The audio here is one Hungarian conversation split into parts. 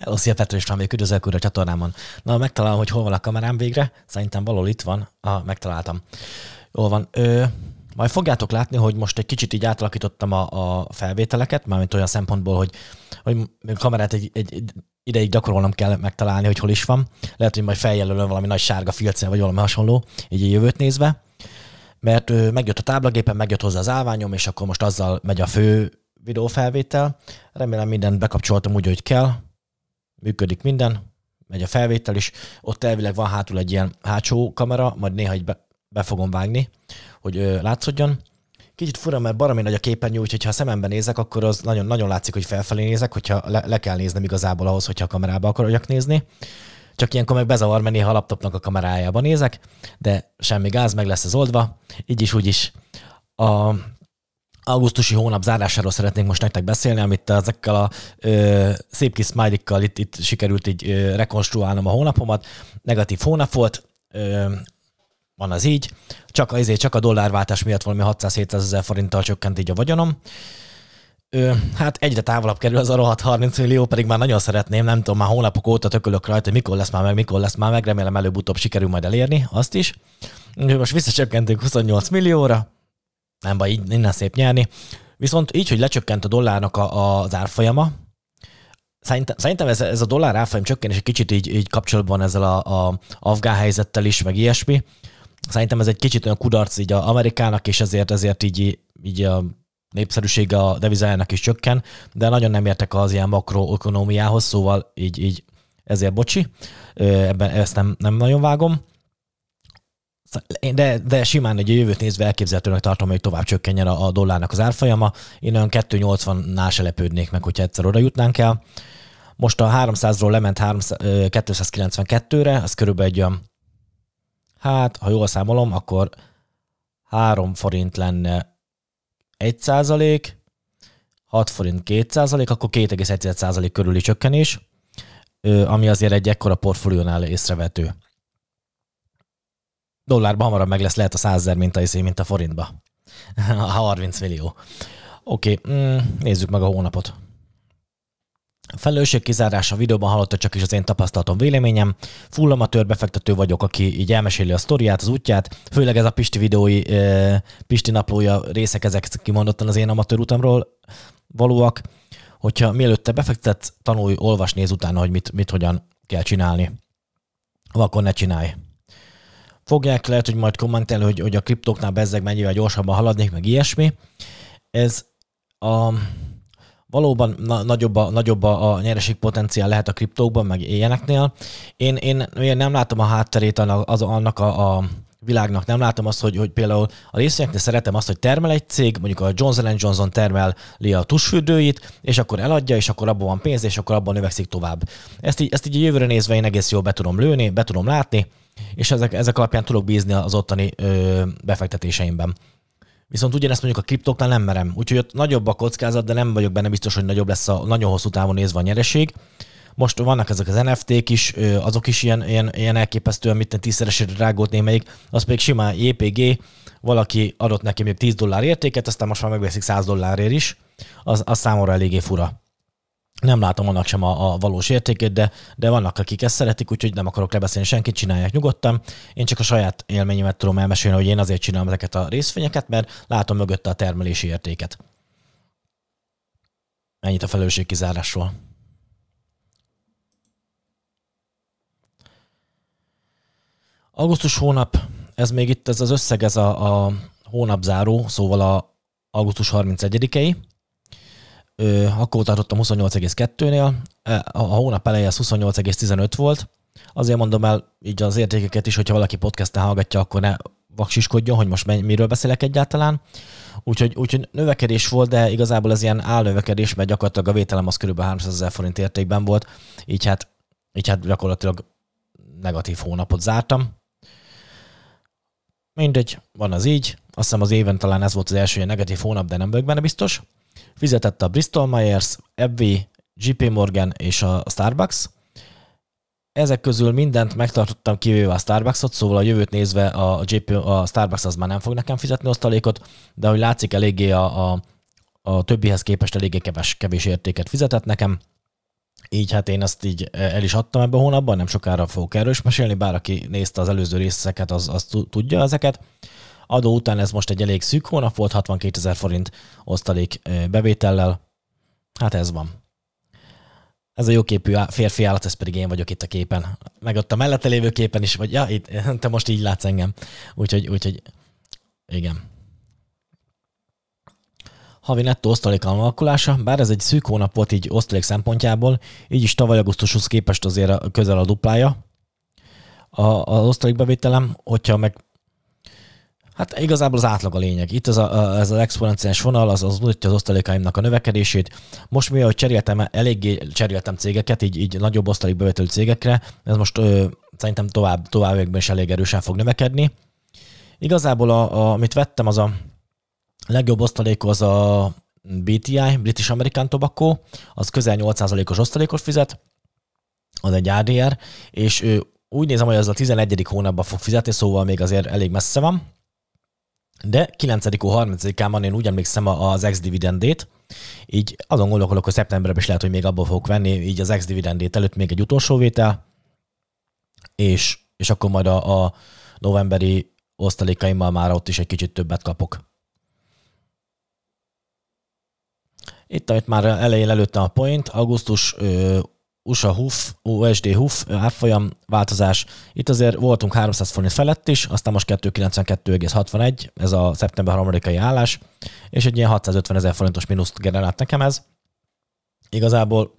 Hello, szia Petro István, még üdvözlök a csatornámon. Na, megtalálom, hogy hol van a kamerám végre. Szerintem valahol itt van. Ah, megtaláltam. Jól van. Ö, majd fogjátok látni, hogy most egy kicsit így átalakítottam a, a felvételeket, mármint olyan szempontból, hogy, hogy kamerát egy, egy ideig gyakorolnom kell megtalálni, hogy hol is van. Lehet, hogy majd feljelölöm valami nagy sárga filccel, vagy valami hasonló, így a jövőt nézve. Mert ö, megjött a táblagépen, megjött hozzá az állványom, és akkor most azzal megy a fő videófelvétel. Remélem mindent bekapcsoltam úgy, hogy kell működik minden, megy a felvétel is, ott elvileg van hátul egy ilyen hátsó kamera, majd néha így be, be fogom vágni, hogy ö, látszódjon. Kicsit fura, mert baromi nagy a képernyő, úgyhogy ha szememben nézek, akkor az nagyon, nagyon látszik, hogy felfelé nézek, hogyha le, le kell néznem igazából ahhoz, hogyha a kamerába akarok nézni. Csak ilyenkor meg bezavar, mert néha a laptopnak a kamerájába nézek, de semmi gáz, meg lesz az oldva. Így is, úgy is. A augusztusi hónap zárásáról szeretnénk most nektek beszélni, amit ezekkel a ö, szép kis smiley itt, itt sikerült így ö, rekonstruálnom a hónapomat. Negatív hónap volt, ö, van az így, csak, azért csak a dollárváltás miatt valami 600-700 ezer forinttal csökkent így a vagyonom. Ö, hát egyre távolabb kerül az a rohadt 30 millió, pedig már nagyon szeretném, nem tudom, már hónapok óta tökölök rajta, hogy mikor lesz már meg, mikor lesz már meg, remélem előbb-utóbb sikerül majd elérni azt is. Most visszacsökkentünk 28 millióra, nem baj, így innen szép nyerni. Viszont így, hogy lecsökkent a dollárnak a, az árfolyama, Szerintem, ez, ez a dollár árfolyam csökkenés egy kicsit így, így kapcsolatban ezzel a, a afgán helyzettel is, meg ilyesmi. Szerintem ez egy kicsit olyan kudarc így a Amerikának, és ezért, ezért így, így a népszerűsége a devizájának is csökken, de nagyon nem értek az ilyen makroökonómiához, szóval így, így ezért bocsi, ebben ezt nem, nem nagyon vágom. De, de simán egy jövőt nézve elképzelhetőnek tartom, hogy tovább csökkenjen a, a dollárnak az árfolyama. Én olyan 280-nál se lepődnék meg, hogyha egyszer oda jutnánk el. Most a 300-ról lement 292-re, az körülbelül egy olyan, hát ha jól számolom, akkor 3 forint lenne 1 százalék, 6 forint 2 százalék, akkor 2,1 százalék körüli csökkenés, ami azért egy ekkora portfóliónál észrevető dollárban hamarabb meg lesz lehet a 100 ezer, mint a, izé, mint a forintba. A 30 millió. Oké, okay, mm, nézzük meg a hónapot. Felelősség kizárás a videóban hallotta csak is az én tapasztalatom véleményem. Full amatőr befektető vagyok, aki így elmeséli a sztoriát, az útját. Főleg ez a Pisti videói, Pisti naplója részek, ezek kimondottan az én amatőr utamról valóak. Hogyha mielőtt te befektetsz, tanulj, olvas, néz utána, hogy mit, mit hogyan kell csinálni. Akkor ne csinálj fogják, lehet, hogy majd kommentelni, hogy, hogy a kriptóknál bezzeg mennyivel gyorsabban haladnék, meg ilyesmi. Ez a, valóban na, nagyobb, a, nagyobb a, a potenciál lehet a kriptókban, meg ilyeneknél. Én, én, én nem látom a hátterét annak, az, annak a, a világnak, nem látom azt, hogy, hogy például a részvényeknél szeretem azt, hogy termel egy cég, mondjuk a Johnson Johnson termeli a tusfürdőit, és akkor eladja, és akkor abban van pénz, és akkor abban növekszik tovább. Ezt így, ezt így a jövőre nézve én egész jól be tudom lőni, be tudom látni, és ezek, ezek alapján tudok bízni az ottani ö, befektetéseimben. Viszont ugyanezt mondjuk a kriptoknál nem merem. Úgyhogy ott nagyobb a kockázat, de nem vagyok benne biztos, hogy nagyobb lesz a nagyon hosszú távon nézve a nyereség. Most vannak ezek az NFT-k is, azok is ilyen, ilyen, ilyen elképesztően, mint tízszeresére drágult némelyik, az pedig simán JPG, valaki adott neki még 10 dollár értéket, aztán most már megveszik 100 dollárért is, az, az számomra eléggé fura nem látom annak sem a, a valós értékét, de, de vannak, akik ezt szeretik, úgyhogy nem akarok lebeszélni senkit, csinálják nyugodtan. Én csak a saját élményemet tudom elmesélni, hogy én azért csinálom ezeket a részvényeket, mert látom mögötte a termelési értéket. Ennyit a felelősségkizárásról. Augusztus hónap, ez még itt ez az összeg, ez a, a hónapzáró, szóval a augusztus 31-i, akkor tartottam 28,2-nél, e, a hónap eleje az 28,15 volt. Azért mondom el így az értékeket is, hogyha valaki podcasten hallgatja, akkor ne vaksiskodjon, hogy most miről beszélek egyáltalán. Úgyhogy, úgyhogy növekedés volt, de igazából ez ilyen álnövekedés, mert gyakorlatilag a vételem az kb. 300 ezer forint értékben volt, így hát, így hát gyakorlatilag negatív hónapot zártam. Mindegy, van az így. Azt hiszem az éven talán ez volt az első ilyen negatív hónap, de nem vagyok benne biztos. Fizetett a Bristol Myers, FV, JP Morgan és a Starbucks. Ezek közül mindent megtartottam kivéve a Starbucksot, szóval a jövőt nézve a, JP, a Starbucks az már nem fog nekem fizetni osztalékot, de ahogy látszik eléggé a, a, a többihez képest eléggé kevés, kevés értéket fizetett nekem. így hát én azt így el is adtam ebben a hónapban, nem sokára fogok erről is mesélni, bár aki nézte az előző részeket, az, az tudja ezeket. Adó után ez most egy elég szűk hónap volt, 62 ezer forint osztalék bevétellel. Hát ez van. Ez a jóképű férfi állat, ez pedig én vagyok itt a képen. Meg ott a mellette lévő képen is, vagy ja, itt, te most így látsz engem. Úgyhogy, úgyhogy igen. Havi nettó osztalék alakulása, bár ez egy szűk hónap volt így osztalék szempontjából, így is tavaly augusztushoz képest azért közel a duplája a, az osztalékbevételem, hogyha meg Hát igazából az átlag a lényeg. Itt ez, a, ez az exponenciális vonal, az, az mutatja az osztalékaimnak a növekedését. Most mi, hogy cseréltem, eléggé cseréltem cégeket, így, így nagyobb osztalékbevételű cégekre, ez most ö, szerintem tovább, továbbiakban is elég erősen fog növekedni. Igazából, a, a, amit vettem, az a legjobb osztalék az a BTI, British American Tobacco, az közel 8%-os osztalékos fizet, az egy ADR, és ő úgy nézem, hogy az a 11. hónapban fog fizetni, szóval még azért elég messze van. De 9. 30-án van, én úgy emlékszem az ex-dividendét, így azon gondolkodok, hogy szeptemberben is lehet, hogy még abból fogok venni, így az ex-dividendét előtt még egy utolsó vétel, és, és akkor majd a, a novemberi osztalékaimmal már ott is egy kicsit többet kapok. Itt, amit már elején előttem a point, augusztus USA HUF, USD HUF árfolyam változás. Itt azért voltunk 300 forint felett is, aztán most 292,61, ez a szeptember 3-ai állás, és egy ilyen 650 ezer forintos mínuszt generált nekem ez. Igazából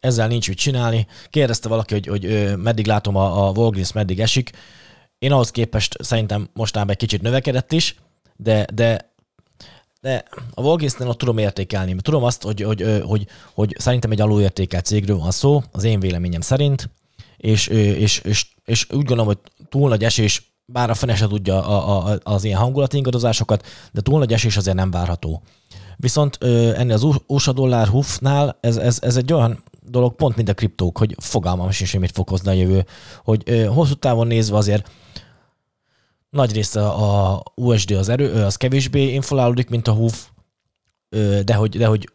ezzel nincs mit csinálni. Kérdezte valaki, hogy, hogy meddig látom a, a Walgreens, meddig esik. Én ahhoz képest szerintem mostában egy kicsit növekedett is, de, de de a Walgreens-nél ott tudom értékelni. Tudom azt, hogy, hogy, hogy, hogy, szerintem egy alulértékelt cégről van szó, az én véleményem szerint, és, és, és, és úgy gondolom, hogy túl nagy esés, bár a fene se tudja a, a, az ilyen hangulati ingadozásokat, de túl nagy esés azért nem várható. Viszont ennél az USA dollár hufnál ez, ez, ez egy olyan dolog, pont mint a kriptók, hogy fogalmam sincs, hogy mit fog hozni a jövő, hogy hosszú távon nézve azért nagy része a USD az erő, az kevésbé inflálódik, mint a HUF, de hogy, de hogy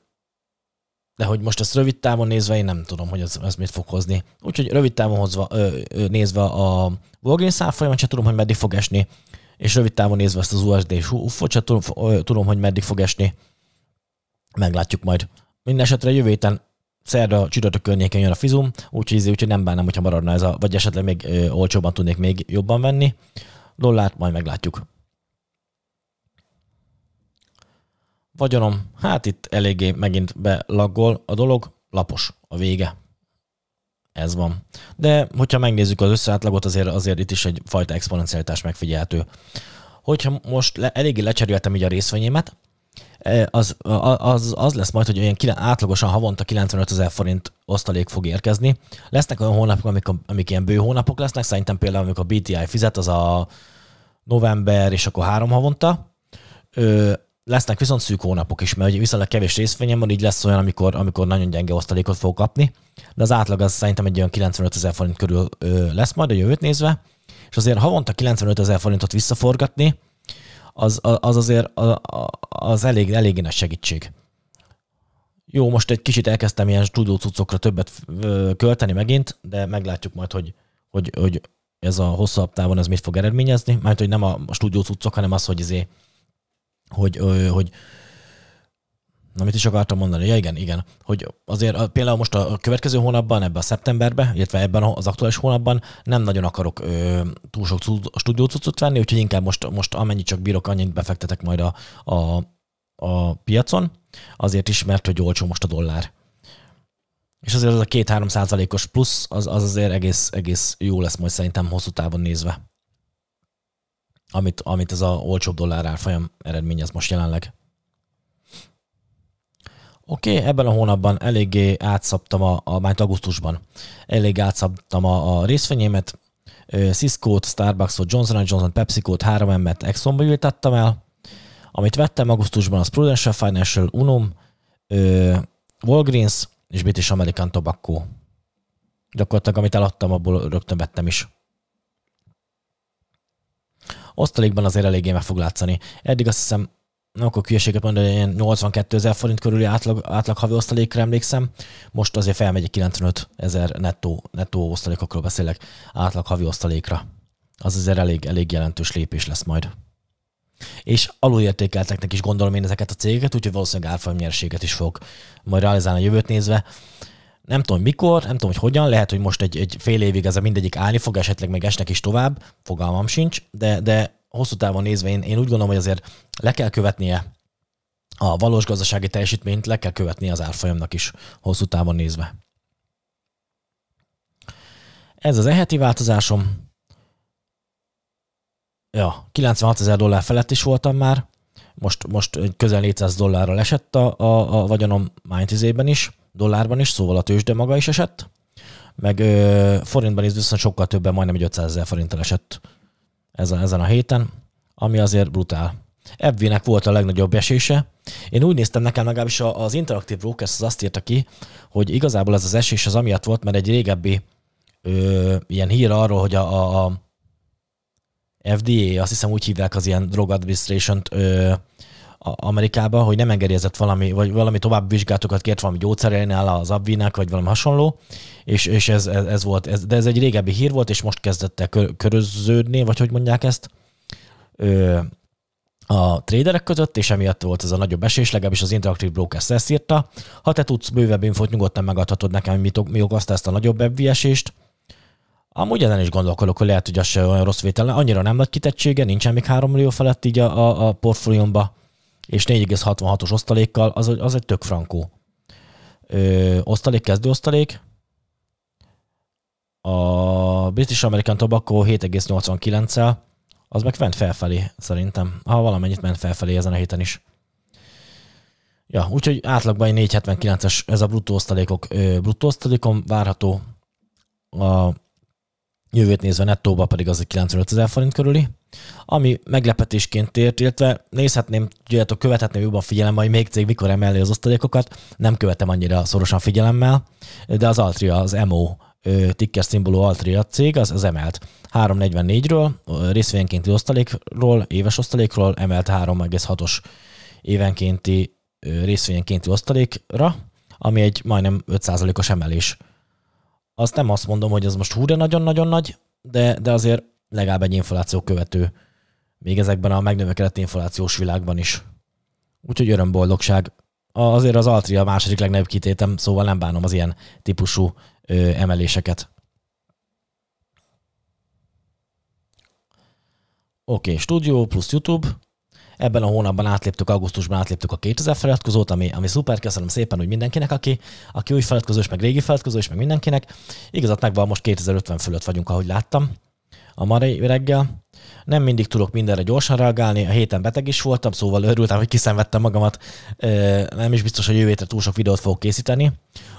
de hogy most ezt rövid távon nézve, én nem tudom, hogy ez, ez mit fog hozni. Úgyhogy rövid távon hozva, ö, ö, nézve a Walgreens árfolyamat sem tudom, hogy meddig fog esni, és rövid távon nézve ezt az USD és HUF-ot sem tudom, tudom, hogy meddig fog esni. Meglátjuk majd. Minden esetre jövő héten szerda, csütörtök környéken jön a fizum, úgyhogy, úgyhogy nem bánnám, hogyha maradna ez a, vagy esetleg még ö, olcsóban tudnék még jobban venni dollárt, majd meglátjuk. Vagyonom, hát itt eléggé megint belaggol a dolog, lapos a vége. Ez van. De hogyha megnézzük az összeátlagot, azért, azért itt is egy fajta exponencialitás megfigyelhető. Hogyha most le, eléggé lecseréltem így a részvényémet, az, az, az lesz majd, hogy olyan átlagosan havonta 95 ezer forint osztalék fog érkezni. Lesznek olyan hónapok, amik, amik ilyen bő hónapok lesznek, szerintem például, amikor a BTI fizet, az a november, és akkor három havonta. Ö, lesznek viszont szűk hónapok is, mert viszonylag kevés részvényem van, így lesz olyan, amikor, amikor nagyon gyenge osztalékot fog kapni, de az átlag az szerintem egy olyan 95 ezer forint körül ö, lesz majd a jövőt nézve, és azért havonta 95 ezer forintot visszaforgatni, az, az azért az elég, elég nagy segítség. Jó, most egy kicsit elkezdtem ilyen stúdiócuccokra többet költeni megint, de meglátjuk majd, hogy, hogy, hogy ez a hosszabb távon ez mit fog eredményezni, mert hogy nem a stúdió hanem az, hogy izé, hogy, hogy, hogy Na, mit is akartam mondani? Ja, igen, igen. Hogy azért például most a következő hónapban, ebben a szeptemberben, illetve ebben az aktuális hónapban nem nagyon akarok ö, túl sok stúdiócuccot venni, úgyhogy inkább most, most amennyit csak bírok, annyit befektetek majd a, a, a piacon, azért is, mert hogy olcsó most a dollár. És azért az a két-három százalékos plusz, az, az azért egész, egész jó lesz majd szerintem hosszú távon nézve. Amit, amit ez a olcsóbb dollár árfolyam eredményez most jelenleg. Oké, okay, ebben a hónapban eléggé átszabtam a, a majd augusztusban, elég átszabtam a, a részvényémet, Cisco-t, Starbucks-ot, Johnson Johnson, Pepsi-t, 3M-et Exxonba ültettem el. Amit vettem augusztusban, az Prudential Financial, Unum, Walgreens, és British American Tobacco. Gyakorlatilag, amit eladtam, abból rögtön vettem is. Osztalékban azért eléggé meg fog látszani. Eddig azt hiszem akkor hülyeséget mondani, ilyen 82 ezer forint körüli átlag, átlag havi osztalékra emlékszem. Most azért felmegy egy 95 ezer nettó, nettó osztalékokról beszélek átlag havi osztalékra. Az azért elég, elég jelentős lépés lesz majd. És alulértékelteknek is gondolom én ezeket a cégeket, úgyhogy valószínűleg árfolyam nyereséget is fog majd realizálni a jövőt nézve. Nem tudom mikor, nem tudom, hogy hogyan, lehet, hogy most egy, egy fél évig ez a mindegyik állni fog, esetleg még esnek is tovább, fogalmam sincs, de, de hosszú távon nézve én, én úgy gondolom, hogy azért le kell követnie a valós gazdasági teljesítményt, le kell követni az árfolyamnak is hosszú távon nézve. Ez az eheti változásom. Ja, 96 ezer dollár felett is voltam már, most, most közel 400 dollárral esett a, a, a vagyonom Mindizében is, dollárban is, szóval a tőzsde maga is esett, meg ö, forintban is viszont sokkal többen, majdnem egy 500 ezer forinttal esett ezen, ezen a héten, ami azért brutál. Ebvinek volt a legnagyobb esése. Én úgy néztem nekem legalábbis az Interactive Brokers az azt írta ki, hogy igazából ez az esés az amiatt volt, mert egy régebbi ö, ilyen hír arról, hogy a, a FDA, azt hiszem úgy hívják az ilyen drug administration Amerikába, hogy nem engedélyezett valami, vagy valami tovább vizsgálatokat kért valami gyógyszerénél az abvinek, vagy valami hasonló, és, és ez, ez, ez, volt, ez, de ez egy régebbi hír volt, és most kezdett el kör, köröződni, vagy hogy mondják ezt, ö, a traderek között, és emiatt volt ez a nagyobb esés, legalábbis az Interactive Brokers ezt írta. Ha te tudsz bővebb infót, nyugodtan megadhatod nekem, hogy mi, mi okozta ezt a nagyobb esést. Amúgy ezen is gondolkodok, hogy lehet, hogy az se olyan rossz vétel. Annyira nem nagy kitettsége, nincsen még 3 millió felett így a, a, a és 4,66-os osztalékkal, az, az egy tök frankó. Ö, osztalék, kezdő osztalék. A British American Tobacco 7,89-el, az meg ment felfelé szerintem. Ha valamennyit ment felfelé ezen a héten is. Ja, úgyhogy átlagban egy 479-es ez a bruttó osztalékok, bruttó osztalékon várható. A jövőt nézve nettóba pedig az egy 95 ezer forint körüli, ami meglepetésként ért, illetve nézhetném, tudjátok, követhetném jobban figyelemmel, hogy még cég mikor emelni az osztalékokat, nem követem annyira szorosan figyelemmel, de az Altria, az MO ticker szimbolú Altria cég, az, az emelt 344-ről, részvényenkénti osztalékról, éves osztalékról emelt 3,6-os évenkénti részvényenkénti osztalékra, ami egy majdnem 5%-os emelés azt nem azt mondom, hogy ez most hú, nagyon-nagyon nagy, de, de azért legalább egy infláció követő, még ezekben a megnövekedett inflációs világban is. Úgyhogy örömboldogság. Azért az Altria a második legnagyobb kitétem, szóval nem bánom az ilyen típusú ö, emeléseket. Oké, okay, stúdió plusz YouTube. Ebben a hónapban átléptük, augusztusban átléptük a 2000 feliratkozót, ami, ami szuper, köszönöm szépen, hogy mindenkinek, aki, aki új feliratkozó, és meg régi feliratkozó, és meg mindenkinek. Igazat megvan, most 2050 fölött vagyunk, ahogy láttam a ma reggel. Nem mindig tudok mindenre gyorsan reagálni, a héten beteg is voltam, szóval örültem, hogy kiszenvedtem magamat. Nem is biztos, hogy jövő hétre túl sok videót fogok készíteni.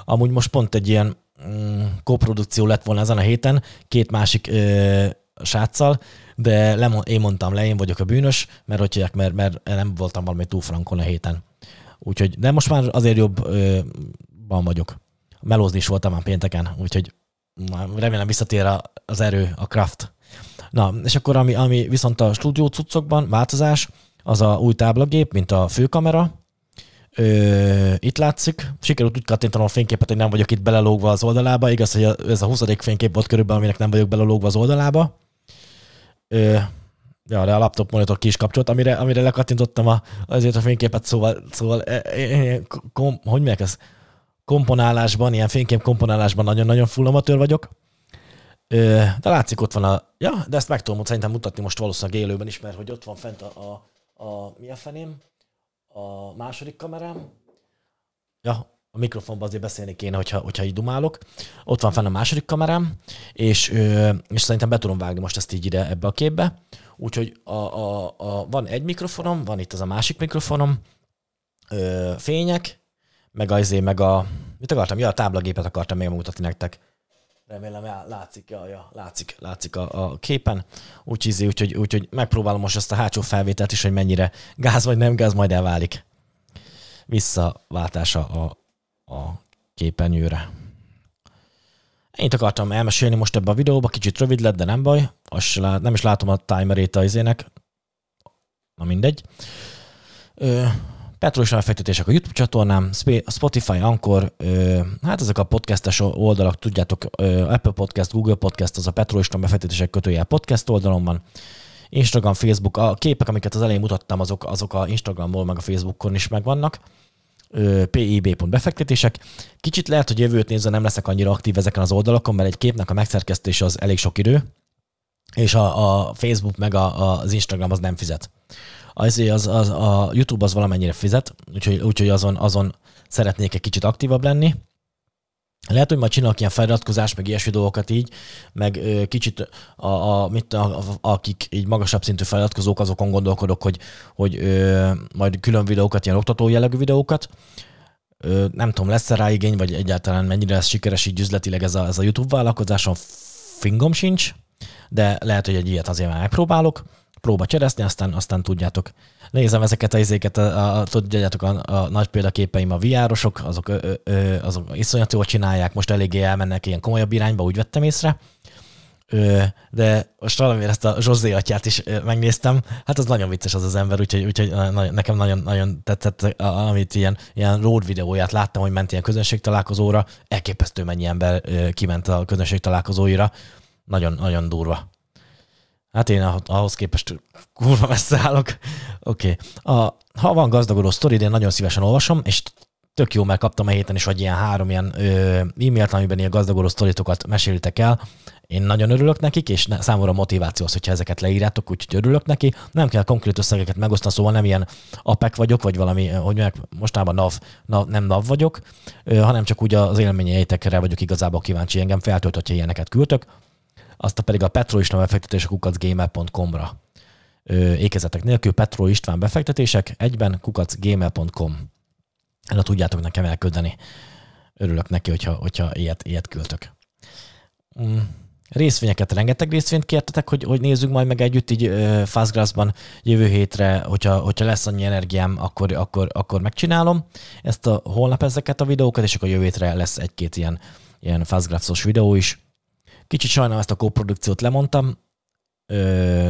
Amúgy most pont egy ilyen mm, koprodukció lett volna ezen a héten, két másik ö, sáccal, de lemon, én mondtam le, én vagyok a bűnös, mert hogy mert, mert nem voltam valami túl frankon a héten. Úgyhogy, de most már azért jobban vagyok. Melózni is voltam már pénteken, úgyhogy remélem visszatér az erő, a craft. Na, és akkor ami, ami viszont a stúdió cuccokban változás, az a új táblagép, mint a főkamera. Ö, itt látszik, sikerült úgy kattintanom a fényképet, hogy nem vagyok itt belelógva az oldalába. Igaz, hogy ez a 20. fénykép volt körülbelül, aminek nem vagyok belelógva az oldalába. Ö, ja, de a laptop monitor ki is kapcsolt, amire, amire lekattintottam a, azért a fényképet, szóval, szóval e, e, e, kom, hogy mondják ez? Komponálásban, ilyen fénykép komponálásban nagyon-nagyon full amatőr vagyok. Ö, de látszik, ott van a... Ja, de ezt meg tudom szerintem mutatni most valószínűleg élőben is, mert hogy ott van fent a, a, a mi a feném? A második kamerám. Ja, a mikrofonban azért beszélni kéne, hogyha, hogyha így dumálok. Ott van fenn a második kamerám, és, és szerintem be tudom vágni most ezt így ide ebbe a képbe. Úgyhogy a, a, a, van egy mikrofonom, van itt az a másik mikrofonom, ö, fények, meg az meg a... Mit akartam? Ja, a táblagépet akartam még mutatni nektek. Remélem látszik, ja, ja, látszik, látszik a, a képen. Úgyhogy, úgyhogy, úgyhogy megpróbálom most ezt a hátsó felvételt is, hogy mennyire gáz vagy nem gáz, majd elválik. Visszaváltása a képernyőre. Ennyit akartam elmesélni most ebbe a videóba, kicsit rövid lett, de nem baj. Azt nem is látom a timerét a izének. Na mindegy. Petrolus befektetések a YouTube csatornám, Spotify, Anchor, hát ezek a podcastes oldalak, tudjátok, Apple Podcast, Google Podcast, az a Petrolus befektetések kötője podcast oldalon van. Instagram, Facebook, a képek, amiket az elején mutattam, azok, azok a Instagramból, meg a Facebookon is megvannak. PIB.befektetések. Kicsit lehet, hogy jövőt nézve nem leszek annyira aktív ezeken az oldalakon, mert egy képnek a megszerkesztése az elég sok idő, és a, a Facebook meg a, az Instagram az nem fizet. Az, az, az, a YouTube az valamennyire fizet, úgyhogy, úgyhogy azon, azon szeretnék egy kicsit aktívabb lenni. Lehet, hogy majd csinálok ilyen feliratkozást, meg ilyesmi dolgokat így, meg ö, kicsit, a, a, mit, a, a, akik így magasabb szintű feliratkozók, azokon gondolkodok, hogy, hogy ö, majd külön videókat, ilyen oktató jellegű videókat. Ö, nem tudom, lesz-e rá igény, vagy egyáltalán mennyire lesz sikeres így üzletileg ez a, ez a YouTube vállalkozáson, fingom sincs, de lehet, hogy egy ilyet azért már megpróbálok próba csereszni, aztán, aztán tudjátok. Nézem ezeket a izéket, a, a, tudjátok, a, a nagy példaképeim a VR-osok, azok, ö, ö, azok iszonyat jól csinálják, most eléggé elmennek ilyen komolyabb irányba, úgy vettem észre. Ö, de most valamiért ezt a Zsozé atyát is megnéztem, hát az nagyon vicces az az ember, úgyhogy, úgyhogy nekem nagyon, nagyon tetszett, amit ilyen, ilyen road videóját láttam, hogy ment ilyen közönségtalálkozóra, elképesztő mennyi ember kiment a közönségtalálkozóira, nagyon, nagyon durva. Hát én ahhoz képest kurva messze állok. Oké. Okay. Ha van gazdagodó sztori, én nagyon szívesen olvasom, és tök jó, mert kaptam a héten is, vagy ilyen három ilyen ö, e-mailt, amiben ilyen gazdagodó sztoritokat meséltek el. Én nagyon örülök nekik, és ne, számomra motiváció az, hogyha ezeket leírjátok, úgyhogy örülök neki. Nem kell konkrét összegeket megosztani, szóval nem ilyen apek vagyok, vagy valami, hogy meg mostában NAV, NAV, nem NAV vagyok, ö, hanem csak úgy az élményeitekre vagyok igazából kíváncsi. Engem feltölt, hogyha ilyeneket küldtök azt a pedig a Petro István befektetések kukacgamer.com-ra ékezetek nélkül Petro István befektetések egyben kukacgamer.com. Erre tudjátok nekem elküldeni. Örülök neki, hogyha, hogyha ilyet, ilyet küldtök. Mm. Részvényeket, rengeteg részvényt kértetek, hogy, hogy nézzük majd meg együtt így uh, Fastgrassban jövő hétre, hogyha, hogyha lesz annyi energiám, akkor, akkor, akkor megcsinálom ezt a holnap ezeket a videókat, és akkor jövő hétre lesz egy-két ilyen, ilyen Fastgraphs-os videó is Kicsit sajnálom ezt a kóprodukciót lemondtam,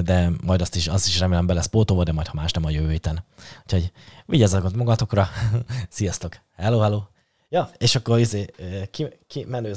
de majd azt is, azt is remélem be lesz pótolva, de majd ha más nem a jövő héten. Úgyhogy vigyázzatok magatokra. Sziasztok. Hello, hello. Ja, és akkor izé, ki, ki menő.